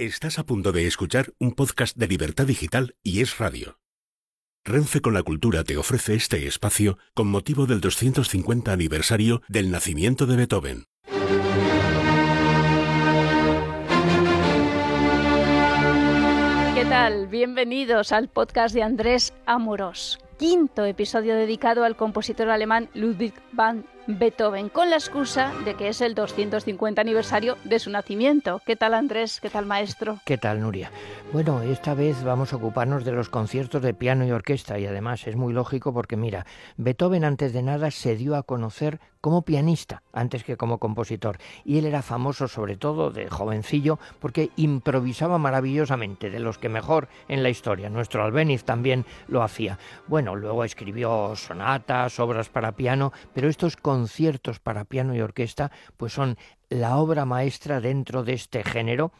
Estás a punto de escuchar un podcast de Libertad Digital y es radio. Renfe con la Cultura te ofrece este espacio con motivo del 250 aniversario del nacimiento de Beethoven. ¿Qué tal? Bienvenidos al podcast de Andrés Amoros, quinto episodio dedicado al compositor alemán Ludwig van Beethoven, con la excusa de que es el 250 aniversario de su nacimiento. ¿Qué tal Andrés? ¿Qué tal maestro? ¿Qué tal Nuria? Bueno, esta vez vamos a ocuparnos de los conciertos de piano y orquesta y además es muy lógico porque mira, Beethoven antes de nada se dio a conocer como pianista antes que como compositor y él era famoso sobre todo de jovencillo porque improvisaba maravillosamente, de los que mejor en la historia. Nuestro Albéniz también lo hacía. Bueno, luego escribió sonatas, obras para piano, pero estos conciertos para piano y orquesta pues son la obra maestra dentro de este género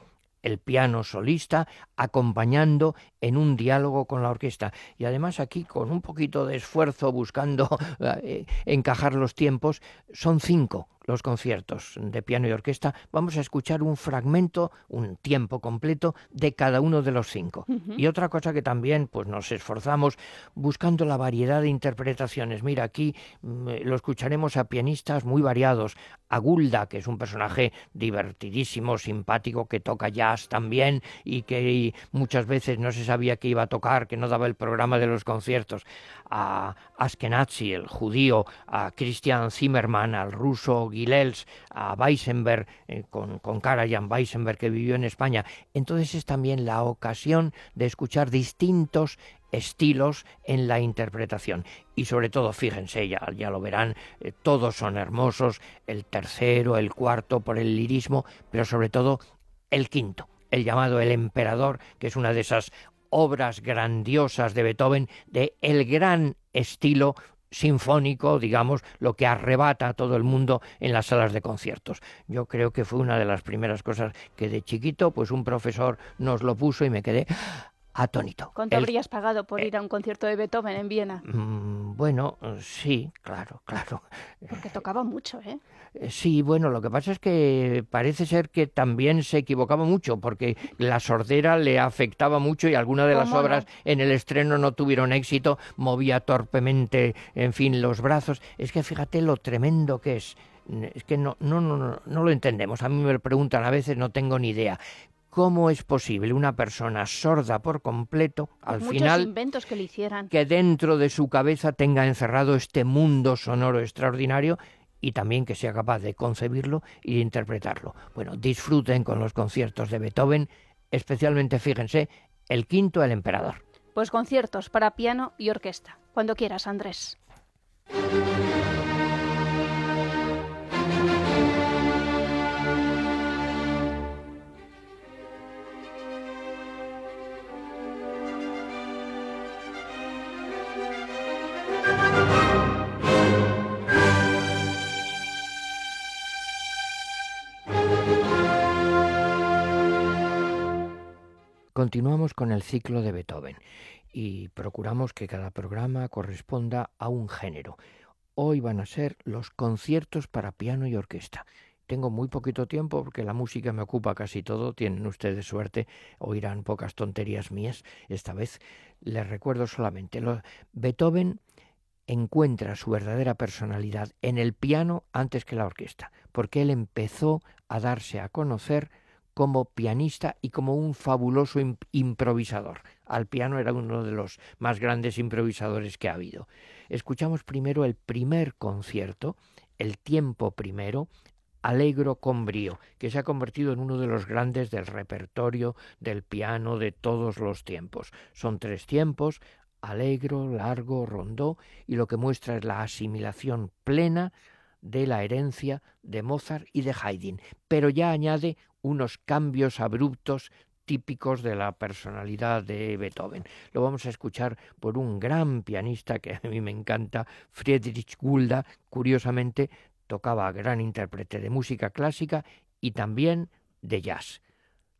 el piano solista acompañando en un diálogo con la orquesta. Y además aquí con un poquito de esfuerzo buscando eh, encajar los tiempos son cinco los conciertos de piano y orquesta, vamos a escuchar un fragmento, un tiempo completo de cada uno de los cinco. Y otra cosa que también pues nos esforzamos buscando la variedad de interpretaciones. Mira, aquí mm, lo escucharemos a pianistas muy variados. A Gulda, que es un personaje divertidísimo, simpático, que toca jazz también y que muchas veces no se sabía que iba a tocar, que no daba el programa de los conciertos. A Askenazi, el judío, a Christian Zimmermann, al ruso A Weissenberg, eh, con, con Karajan Weissenberg que vivió en España. Entonces es también la ocasión de escuchar distintos estilos en la interpretación. Y sobre todo, fíjense, ya, ya lo verán, eh, todos son hermosos, el tercero, el cuarto por el lirismo, pero sobre todo el quinto, el llamado El Emperador, que es una de esas obras grandiosas de Beethoven, de el gran estilo sinfónico, digamos, lo que arrebata a todo el mundo en las salas de conciertos. Yo creo que fue una de las primeras cosas que de chiquito, pues un profesor nos lo puso y me quedé atónito. ¿Cuánto habrías pagado por ir a un concierto de Beethoven en Viena? Mm, bueno, sí, claro, claro. Porque tocaba mucho, ¿eh? ¿eh? Sí, bueno, lo que pasa es que parece ser que también se equivocaba mucho, porque la sordera le afectaba mucho y algunas de las obras en el estreno no tuvieron éxito, movía torpemente, en fin, los brazos. Es que fíjate lo tremendo que es es que no, no, no, no lo entendemos. A mí me lo preguntan a veces, no tengo ni idea. ¿Cómo es posible una persona sorda por completo, al final, inventos que le hicieran. que dentro de su cabeza tenga encerrado este mundo sonoro extraordinario y también que sea capaz de concebirlo y de interpretarlo? Bueno, disfruten con los conciertos de Beethoven, especialmente, fíjense, el quinto, el emperador. Pues conciertos para piano y orquesta. Cuando quieras, Andrés. Continuamos con el ciclo de Beethoven y procuramos que cada programa corresponda a un género. Hoy van a ser los conciertos para piano y orquesta. Tengo muy poquito tiempo porque la música me ocupa casi todo. Tienen ustedes suerte, oirán pocas tonterías mías. Esta vez les recuerdo solamente. Beethoven encuentra su verdadera personalidad en el piano antes que la orquesta, porque él empezó a darse a conocer como pianista y como un fabuloso improvisador. Al piano era uno de los más grandes improvisadores que ha habido. Escuchamos primero el primer concierto, el tiempo primero, Alegro con brío, que se ha convertido en uno de los grandes del repertorio del piano de todos los tiempos. Son tres tiempos, alegro, largo, rondó, y lo que muestra es la asimilación plena de la herencia de Mozart y de Haydn, pero ya añade unos cambios abruptos típicos de la personalidad de Beethoven. Lo vamos a escuchar por un gran pianista que a mí me encanta, Friedrich Gulda, curiosamente tocaba gran intérprete de música clásica y también de jazz.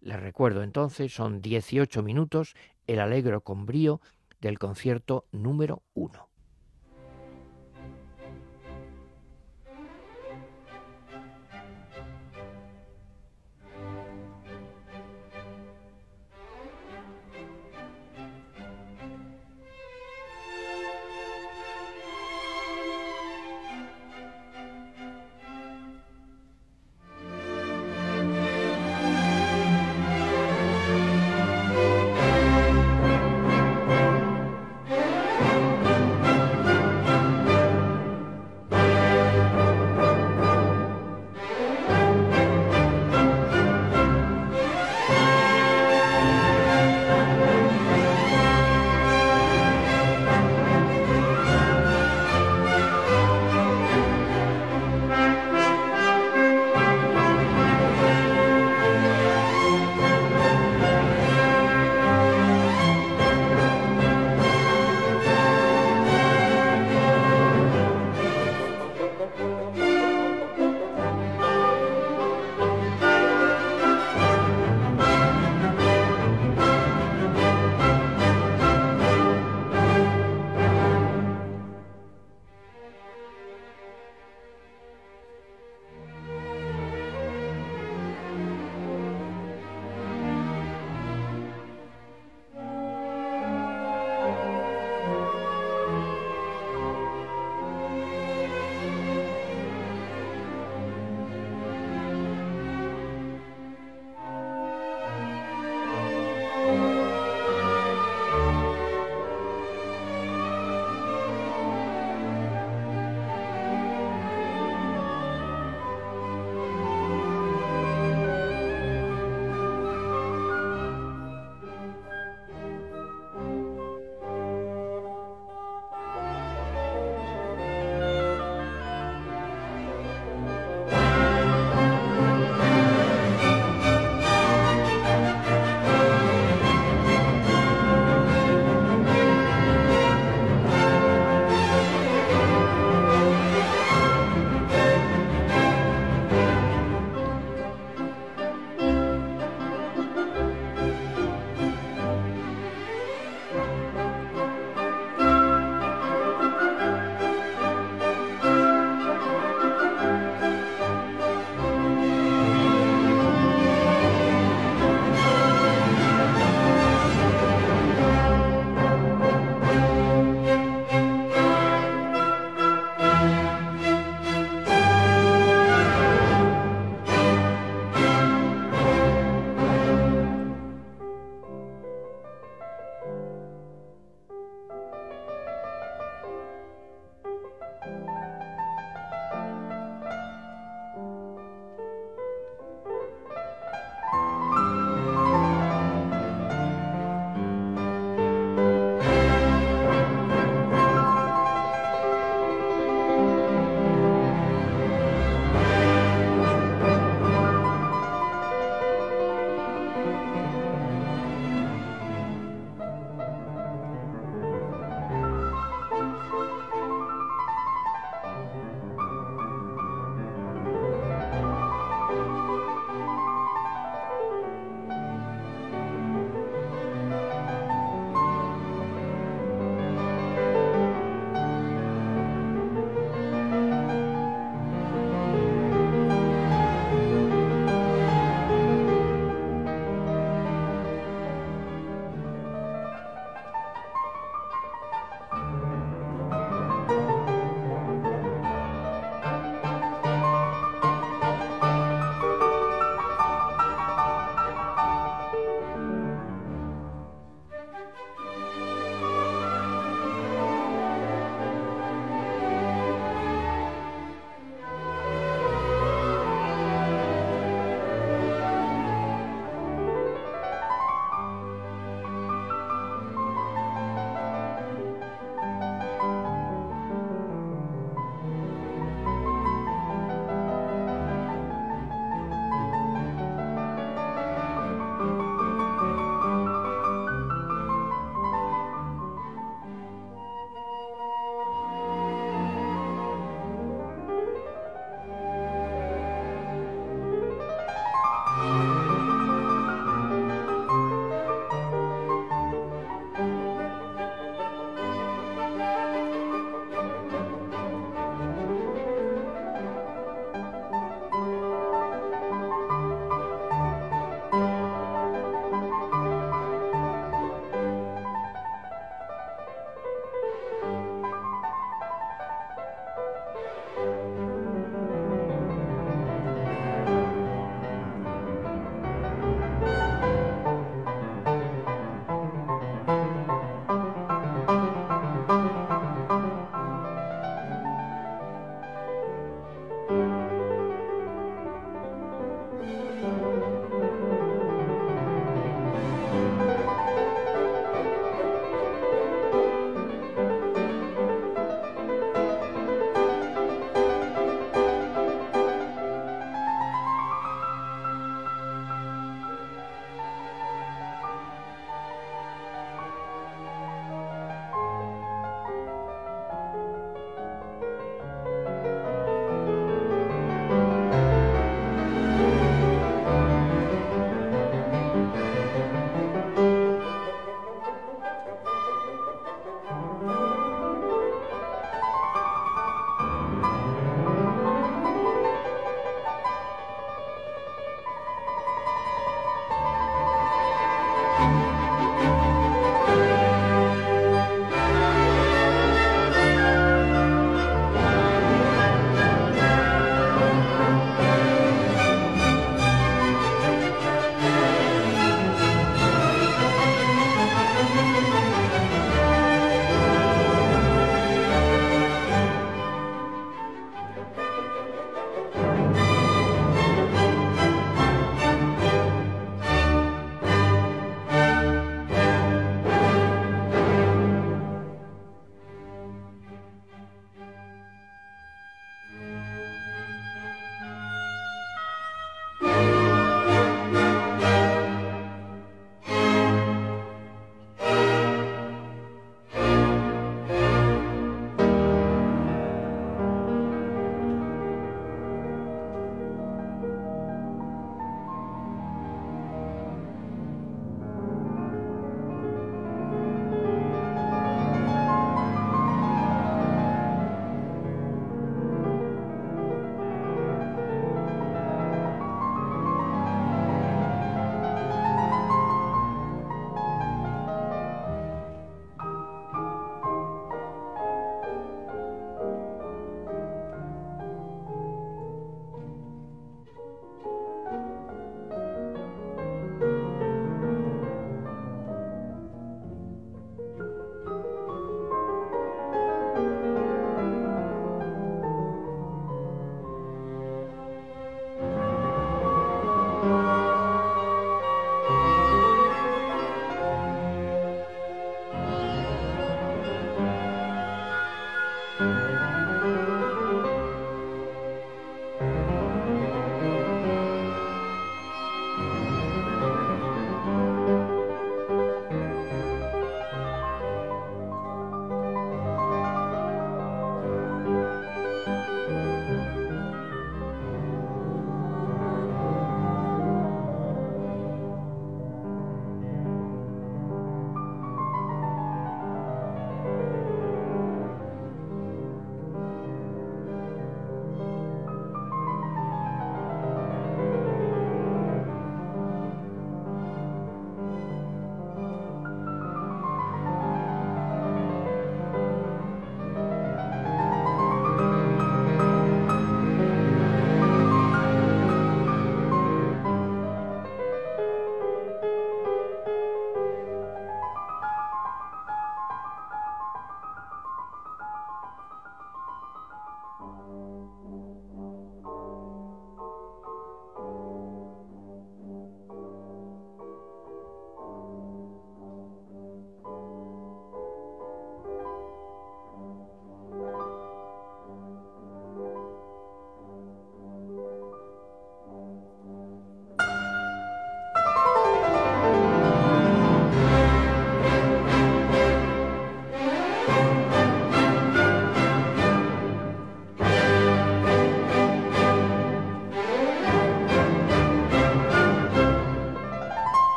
Les recuerdo entonces, son 18 minutos, el alegro con brío del concierto número 1.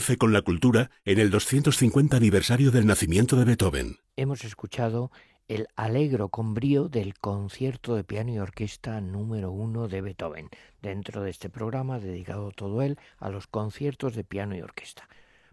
Con la Cultura en el 250 aniversario del nacimiento de Beethoven. Hemos escuchado el alegro con brío del concierto de piano y orquesta número uno de Beethoven, dentro de este programa dedicado todo él a los conciertos de piano y orquesta.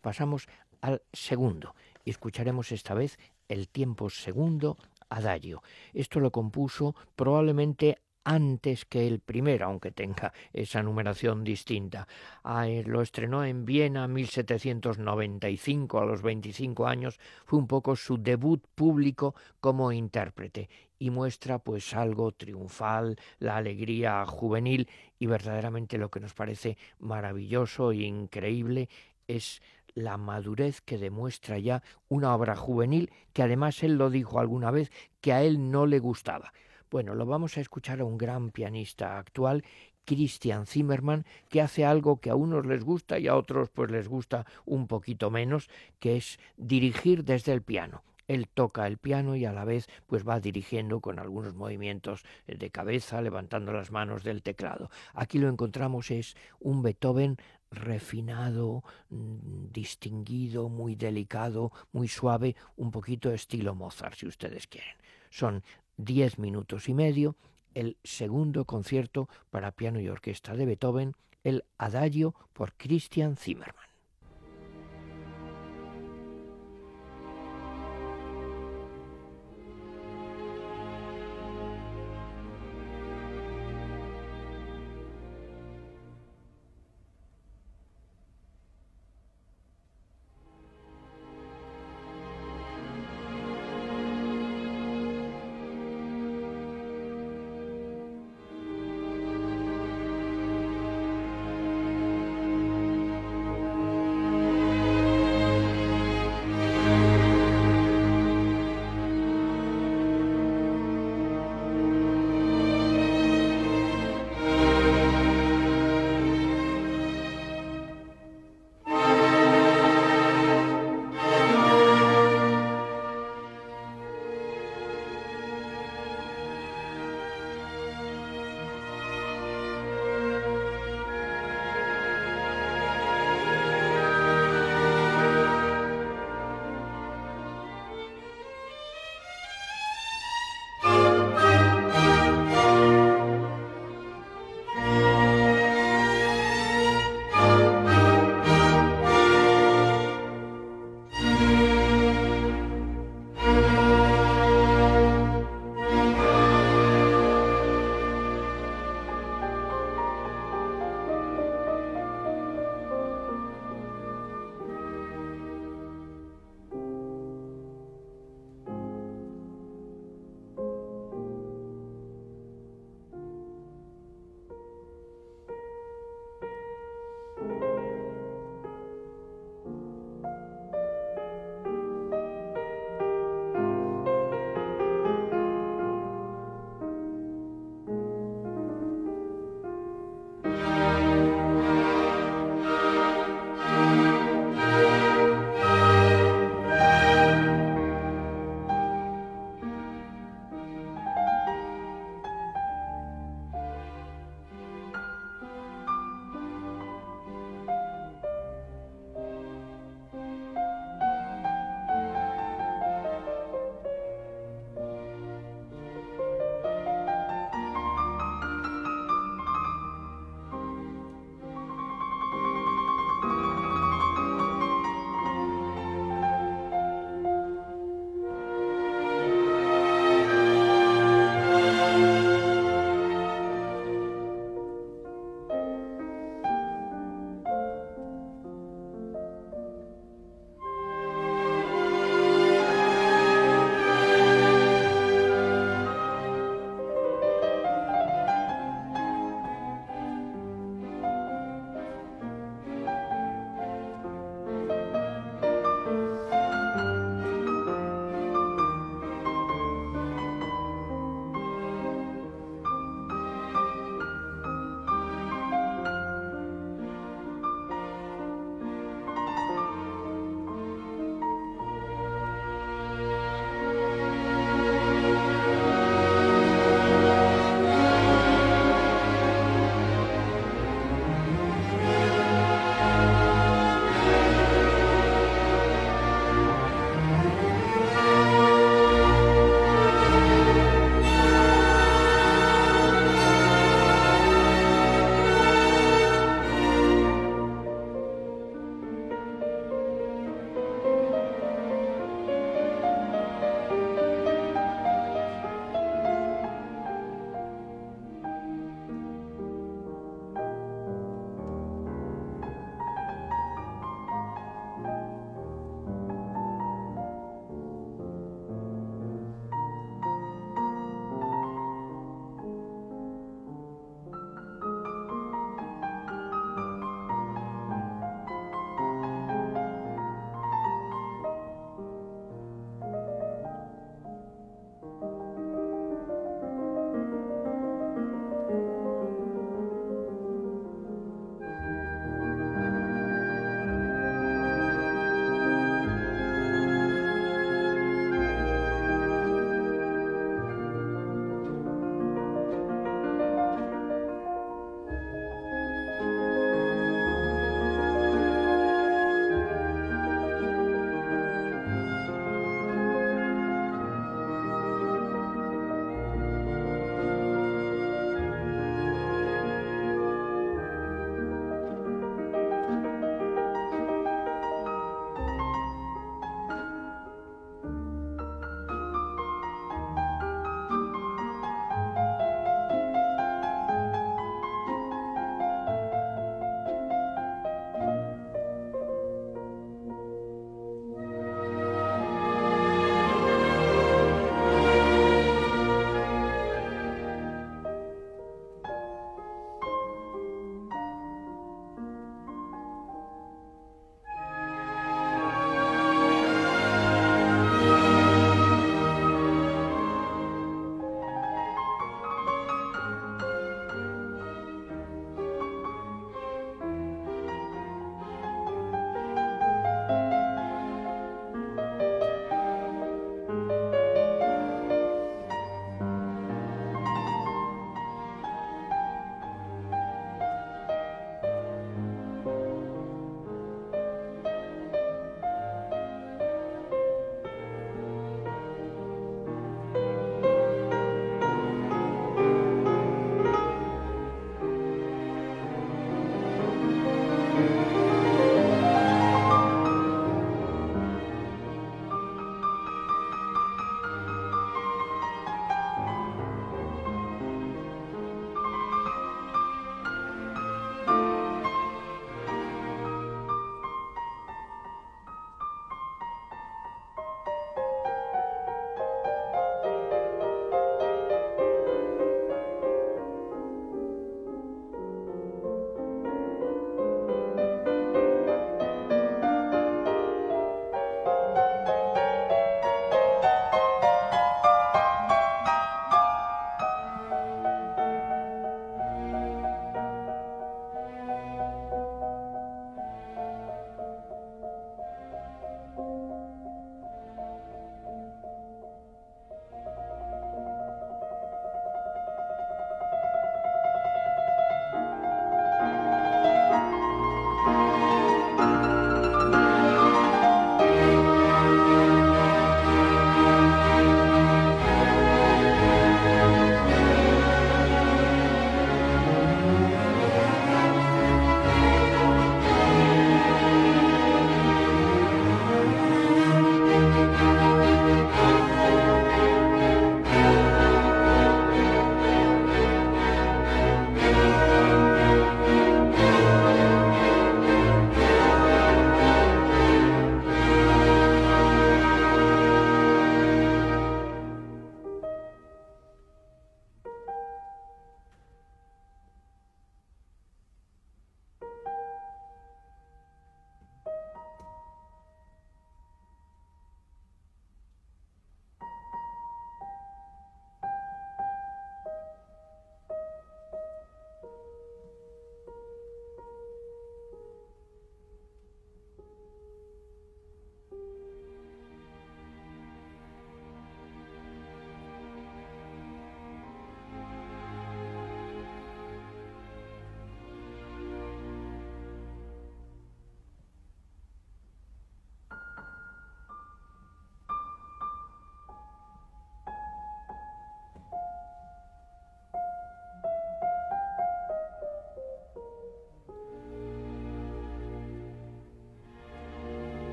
Pasamos al segundo y escucharemos esta vez el tiempo segundo adagio. Esto lo compuso probablemente antes que el primero, aunque tenga esa numeración distinta. Ah, eh, lo estrenó en Viena en 1795, a los 25 años, fue un poco su debut público como intérprete y muestra pues algo triunfal, la alegría juvenil y verdaderamente lo que nos parece maravilloso e increíble es la madurez que demuestra ya una obra juvenil que además él lo dijo alguna vez que a él no le gustaba. Bueno, lo vamos a escuchar a un gran pianista actual, Christian Zimmermann, que hace algo que a unos les gusta y a otros pues les gusta un poquito menos, que es dirigir desde el piano. Él toca el piano y a la vez pues va dirigiendo con algunos movimientos de cabeza, levantando las manos del teclado. Aquí lo encontramos es un Beethoven refinado, mm, distinguido, muy delicado, muy suave, un poquito estilo Mozart, si ustedes quieren. Son diez minutos y medio, el segundo concierto para piano y orquesta de Beethoven, el Adagio por Christian Zimmermann.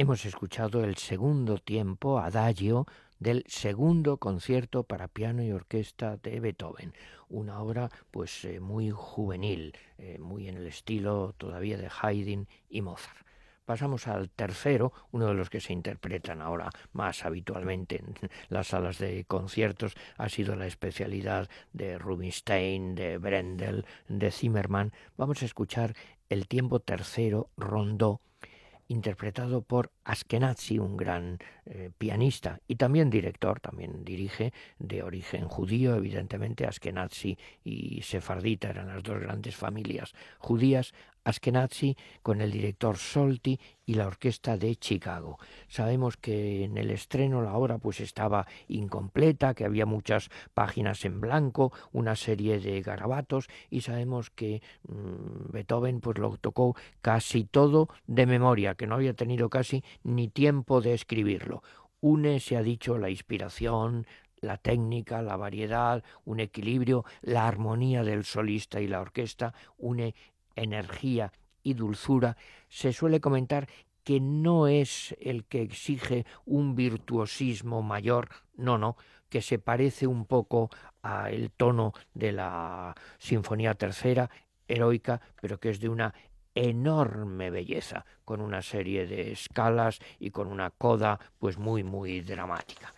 Hemos escuchado el segundo tiempo, adagio, del segundo concierto para piano y orquesta de Beethoven, una obra pues eh, muy juvenil, eh, muy en el estilo todavía de Haydn y Mozart. Pasamos al tercero, uno de los que se interpretan ahora más habitualmente en las salas de conciertos, ha sido la especialidad de Rubinstein, de Brendel, de Zimmermann. Vamos a escuchar el tiempo tercero, rondó, interpretado por Askenazi, un gran eh, pianista y también director, también dirige, de origen judío, evidentemente Askenazi y Sefardita eran las dos grandes familias judías, Askenazi con el director Solti y la orquesta de Chicago. Sabemos que en el estreno la obra pues estaba incompleta, que había muchas páginas en blanco, una serie de garabatos y sabemos que mm, Beethoven pues lo tocó casi todo de memoria, que no había tenido casi ni tiempo de escribirlo. Une, se ha dicho, la inspiración, la técnica, la variedad, un equilibrio, la armonía del solista y la orquesta, une energía y dulzura, se suele comentar que no es el que exige un virtuosismo mayor, no, no, que se parece un poco al tono de la Sinfonía Tercera, heroica, pero que es de una enorme belleza, con una serie de escalas y con una coda pues muy muy dramática.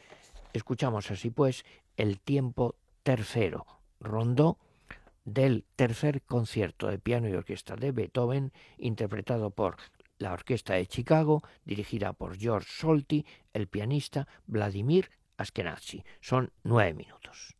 Escuchamos así pues el tiempo tercero, rondó del tercer concierto de piano y orquesta de Beethoven, interpretado por la Orquesta de Chicago, dirigida por George Solti, el pianista Vladimir Askenazi. Son nueve minutos.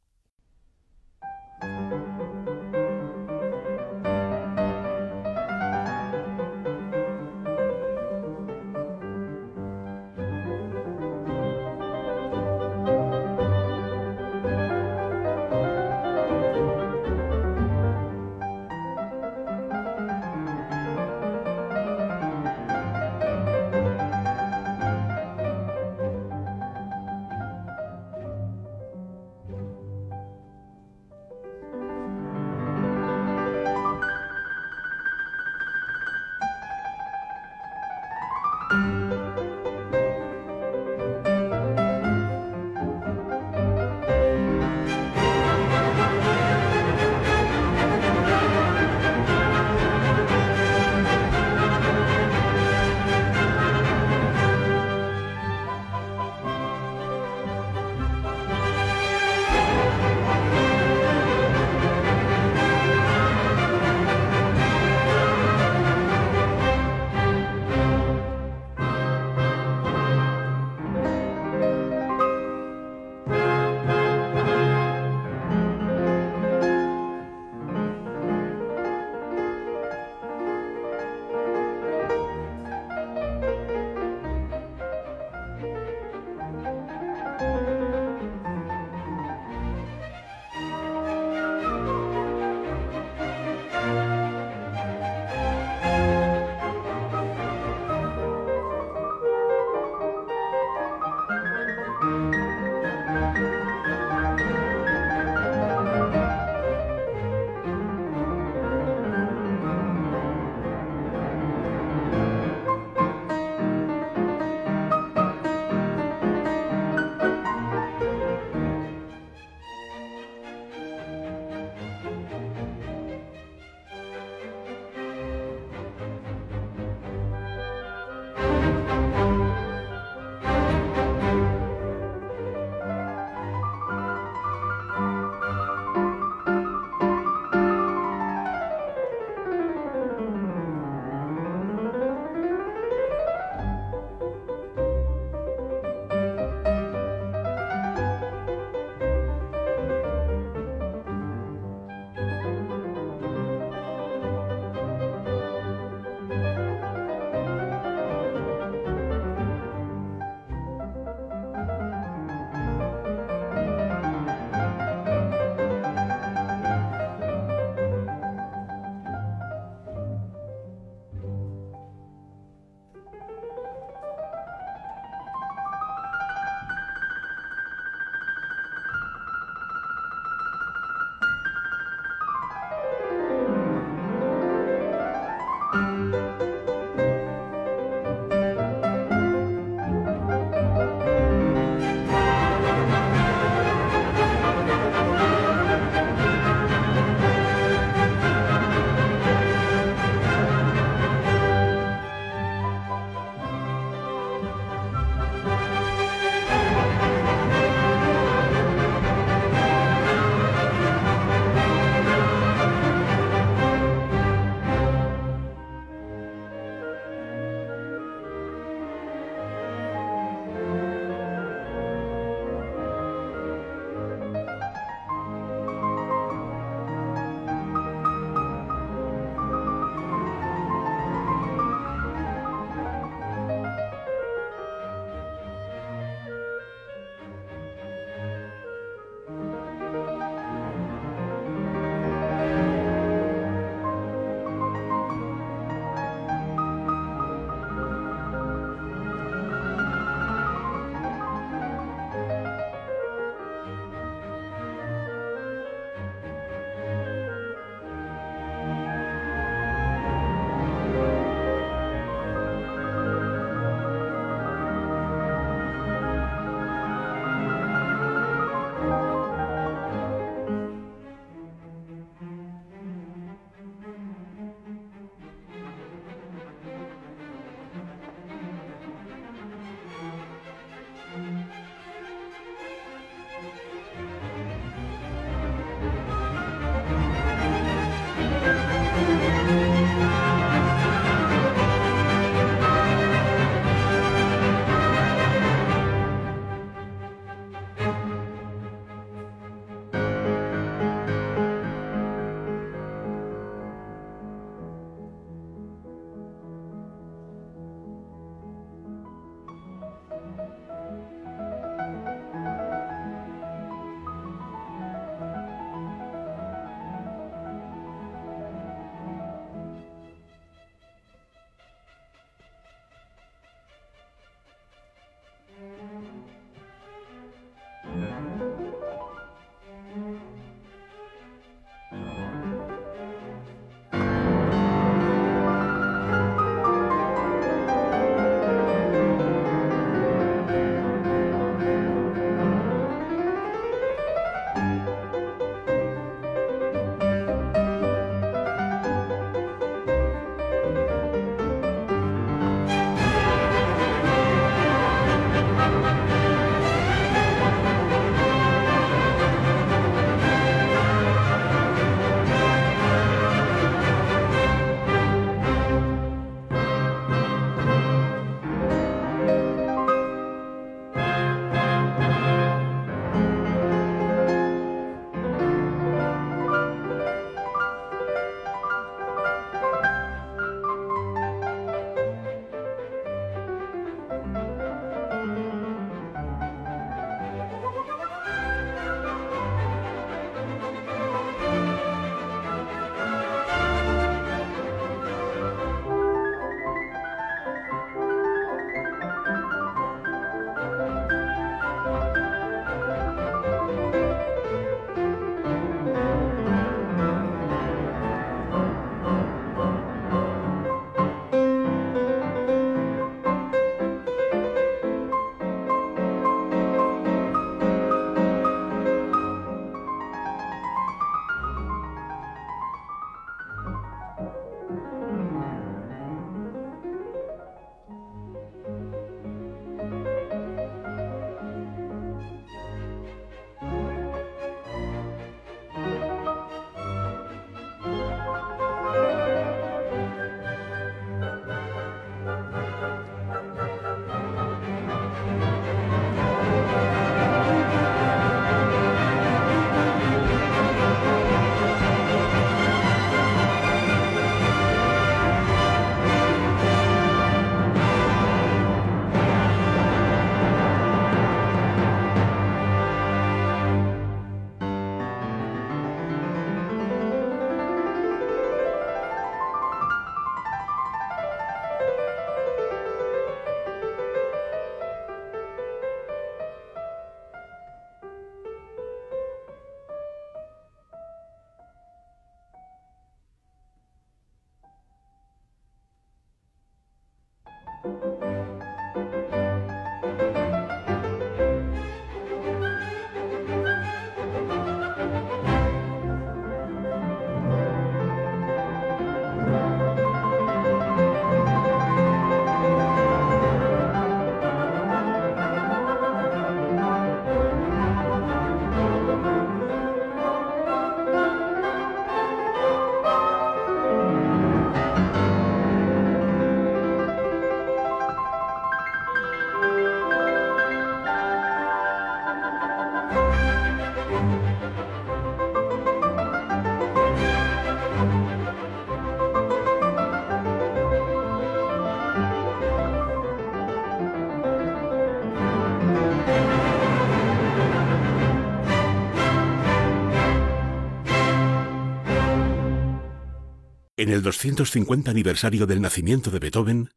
En el 250 aniversario del nacimiento de Beethoven,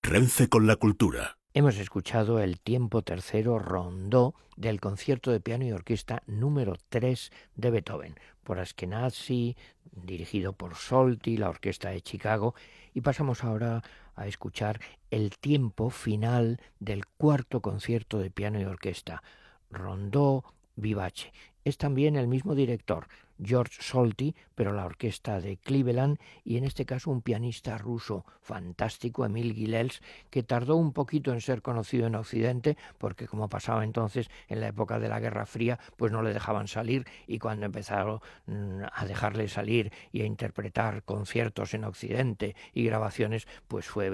Renfe con la cultura. Hemos escuchado el tiempo tercero rondó del concierto de piano y orquesta número 3 de Beethoven, por Askenazi, dirigido por Solti, la orquesta de Chicago, y pasamos ahora a escuchar el tiempo final del cuarto concierto de piano y orquesta, Rondó Vivace. Es también el mismo director, George Solti, pero la orquesta de Cleveland y en este caso un pianista ruso fantástico, Emil Gilels, que tardó un poquito en ser conocido en Occidente porque como pasaba entonces en la época de la Guerra Fría, pues no le dejaban salir y cuando empezaron mm, a dejarle salir y a interpretar conciertos en Occidente y grabaciones, pues fue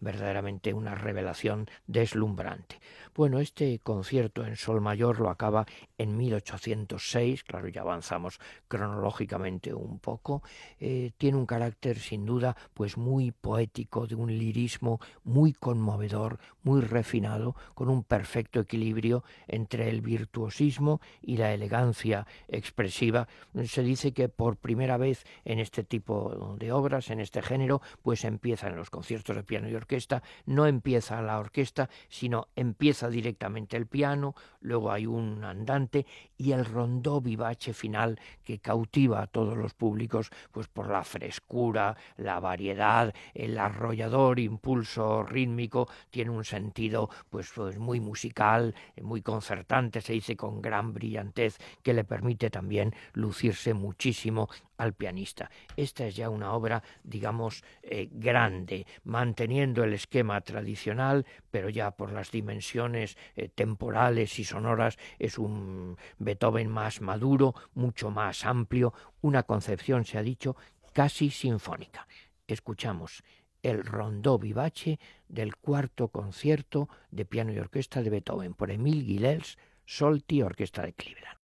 verdaderamente una revelación deslumbrante. Bueno, este concierto en Sol Mayor lo acaba en 1806, claro, ya avanzamos cronológicamente un poco, eh, tiene un carácter sin duda pues muy poético, de un lirismo muy conmovedor, muy refinado, con un perfecto equilibrio entre el virtuosismo y la elegancia expresiva. Se dice que por primera vez en este tipo de obras, en este género, pues empieza en los conciertos de piano y orquesta, no empieza la orquesta, sino empieza directamente el piano, luego hay un andante y el rondó vivace final que cautiva a todos los públicos pues por la frescura, la variedad, el arrollador impulso rítmico, tiene un sentido pues, pues muy musical, muy concertante, se dice con gran brillantez que le permite también lucirse muchísimo al pianista. Esta es ya una obra, digamos, eh, grande, manteniendo el esquema tradicional, pero ya por las dimensiones eh, temporales y sonoras es un Beethoven más maduro, mucho más amplio, una concepción, se ha dicho, casi sinfónica. Escuchamos el rondó vivace del cuarto concierto de piano y orquesta de Beethoven por Emil Gilels, Solti, Orquesta de Cleveland.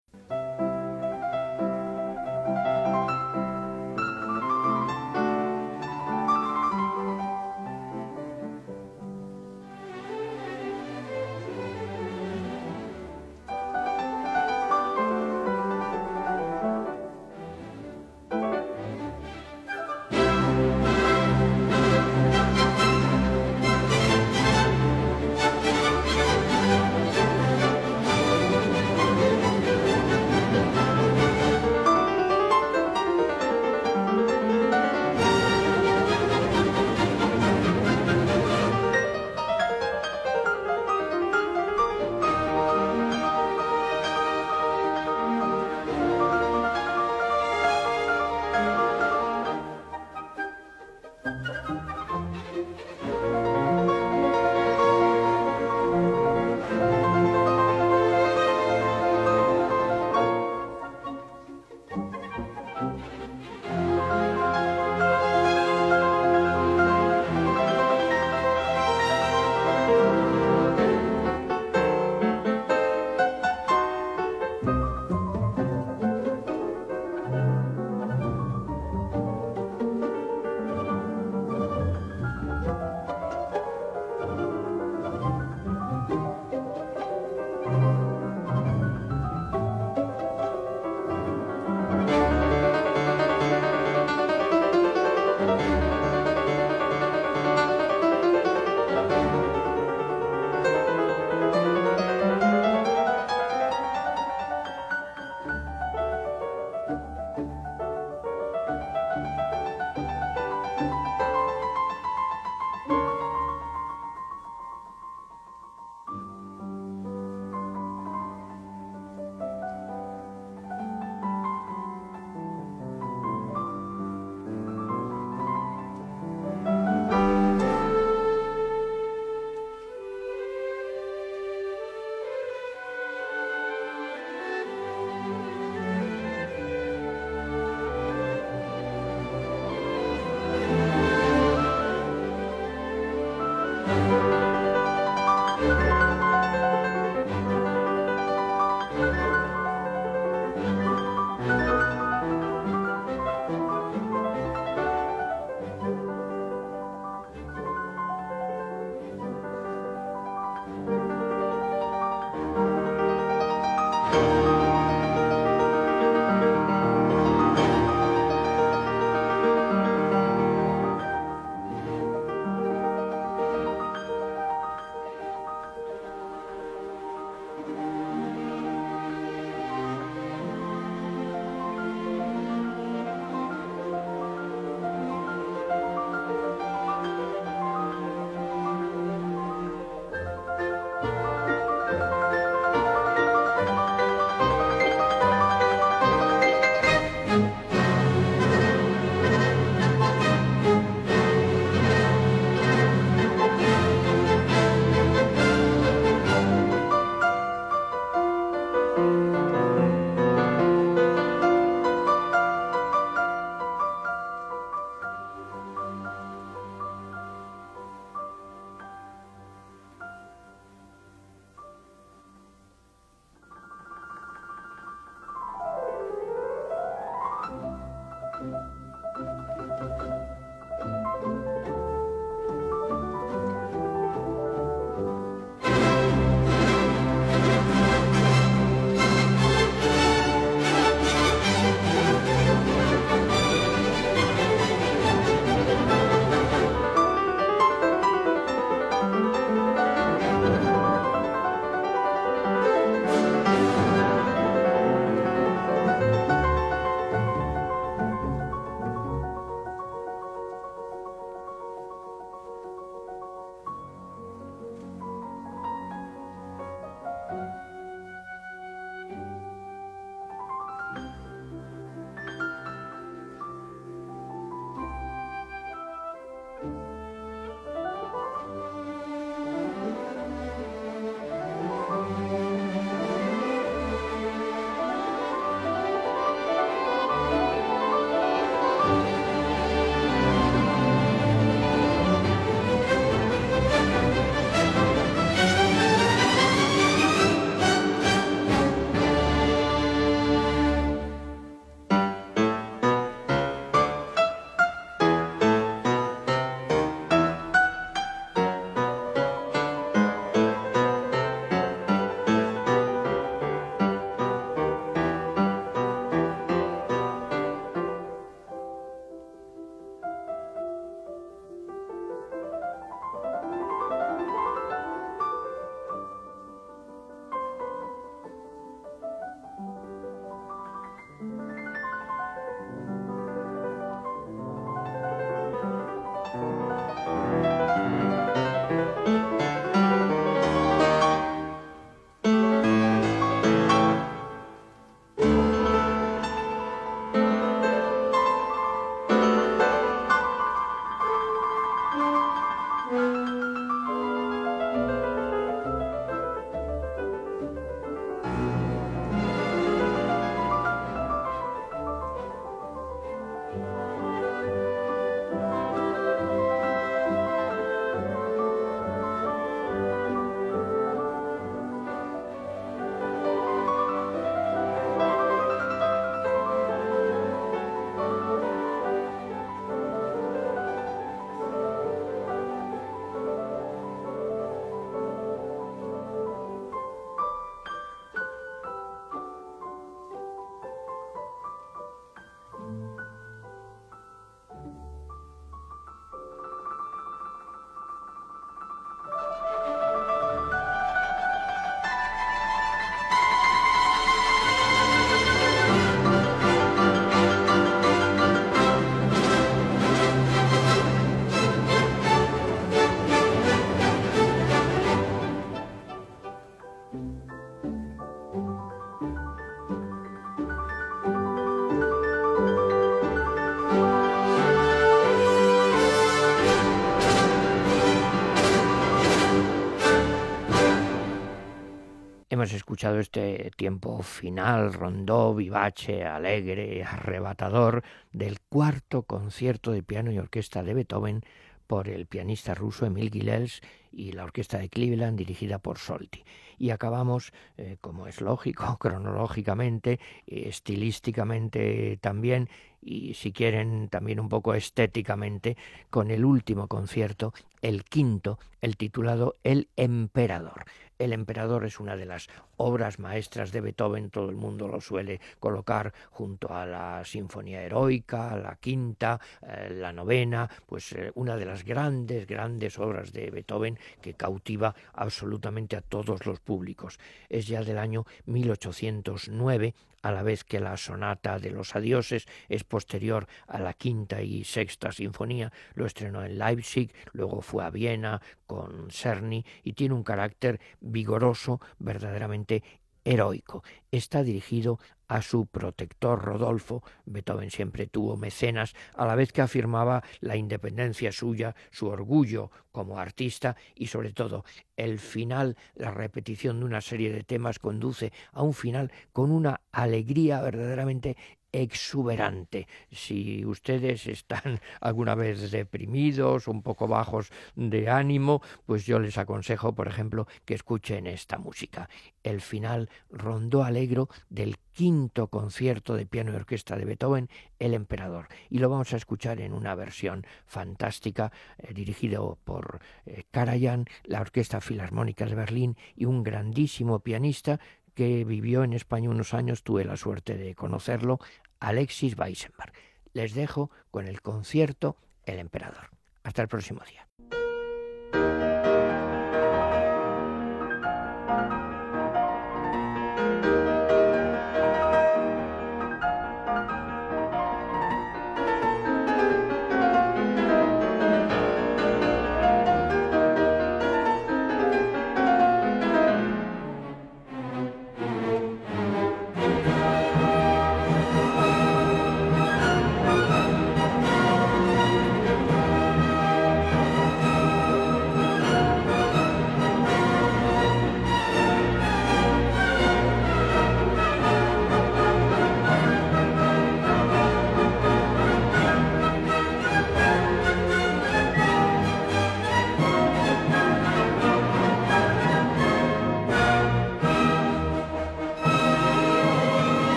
Este tiempo final, rondó, vivace, alegre, arrebatador del cuarto concierto de piano y orquesta de Beethoven por el pianista ruso Emil Gilels y la orquesta de Cleveland dirigida por Solti. Y acabamos, eh, como es lógico, cronológicamente, estilísticamente también, y si quieren también un poco estéticamente, con el último concierto, el quinto, el titulado El Emperador. El Emperador es una de las obras maestras de Beethoven, todo el mundo lo suele colocar junto a la Sinfonía Heroica, la quinta, eh, la novena, pues eh, una de las grandes, grandes obras de Beethoven que cautiva absolutamente a todos los públicos. Es ya del año 1809 a la vez que la sonata de los adioses es posterior a la quinta y sexta sinfonía, lo estrenó en Leipzig, luego fue a Viena con Cerny y tiene un carácter vigoroso, verdaderamente heroico. Está dirigido a su protector Rodolfo. Beethoven siempre tuvo mecenas, a la vez que afirmaba la independencia suya, su orgullo como artista y sobre todo el final, la repetición de una serie de temas conduce a un final con una alegría verdaderamente exuberante. Si ustedes están alguna vez deprimidos, un poco bajos de ánimo, pues yo les aconsejo, por ejemplo, que escuchen esta música. El final rondó alegro del quinto concierto de piano y orquesta de Beethoven, El Emperador. Y lo vamos a escuchar en una versión fantástica, eh, dirigido por eh, Karajan, la Orquesta Filarmónica de Berlín y un grandísimo pianista que vivió en España unos años, tuve la suerte de conocerlo, Alexis Weissenberg. Les dejo con el concierto El Emperador. Hasta el próximo día.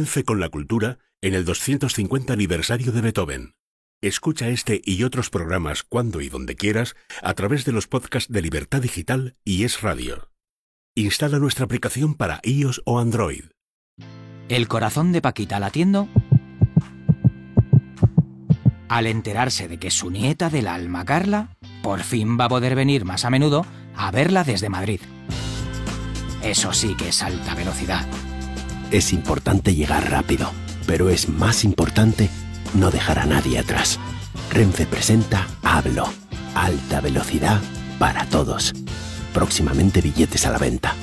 Renfe con la cultura en el 250 aniversario de Beethoven. Escucha este y otros programas cuando y donde quieras a través de los podcasts de Libertad Digital y Es Radio. Instala nuestra aplicación para iOS o Android. El corazón de Paquita latiendo al enterarse de que su nieta del alma Carla por fin va a poder venir más a menudo a verla desde Madrid. Eso sí que es alta velocidad. Es importante llegar rápido, pero es más importante no dejar a nadie atrás. Renfe presenta Hablo, alta velocidad para todos. Próximamente billetes a la venta.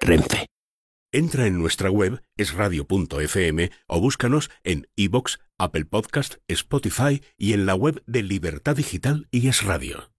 Renfe. Entra en nuestra web esradio.fm o búscanos en iBox, Apple Podcast, Spotify y en la web de Libertad Digital y Es Radio.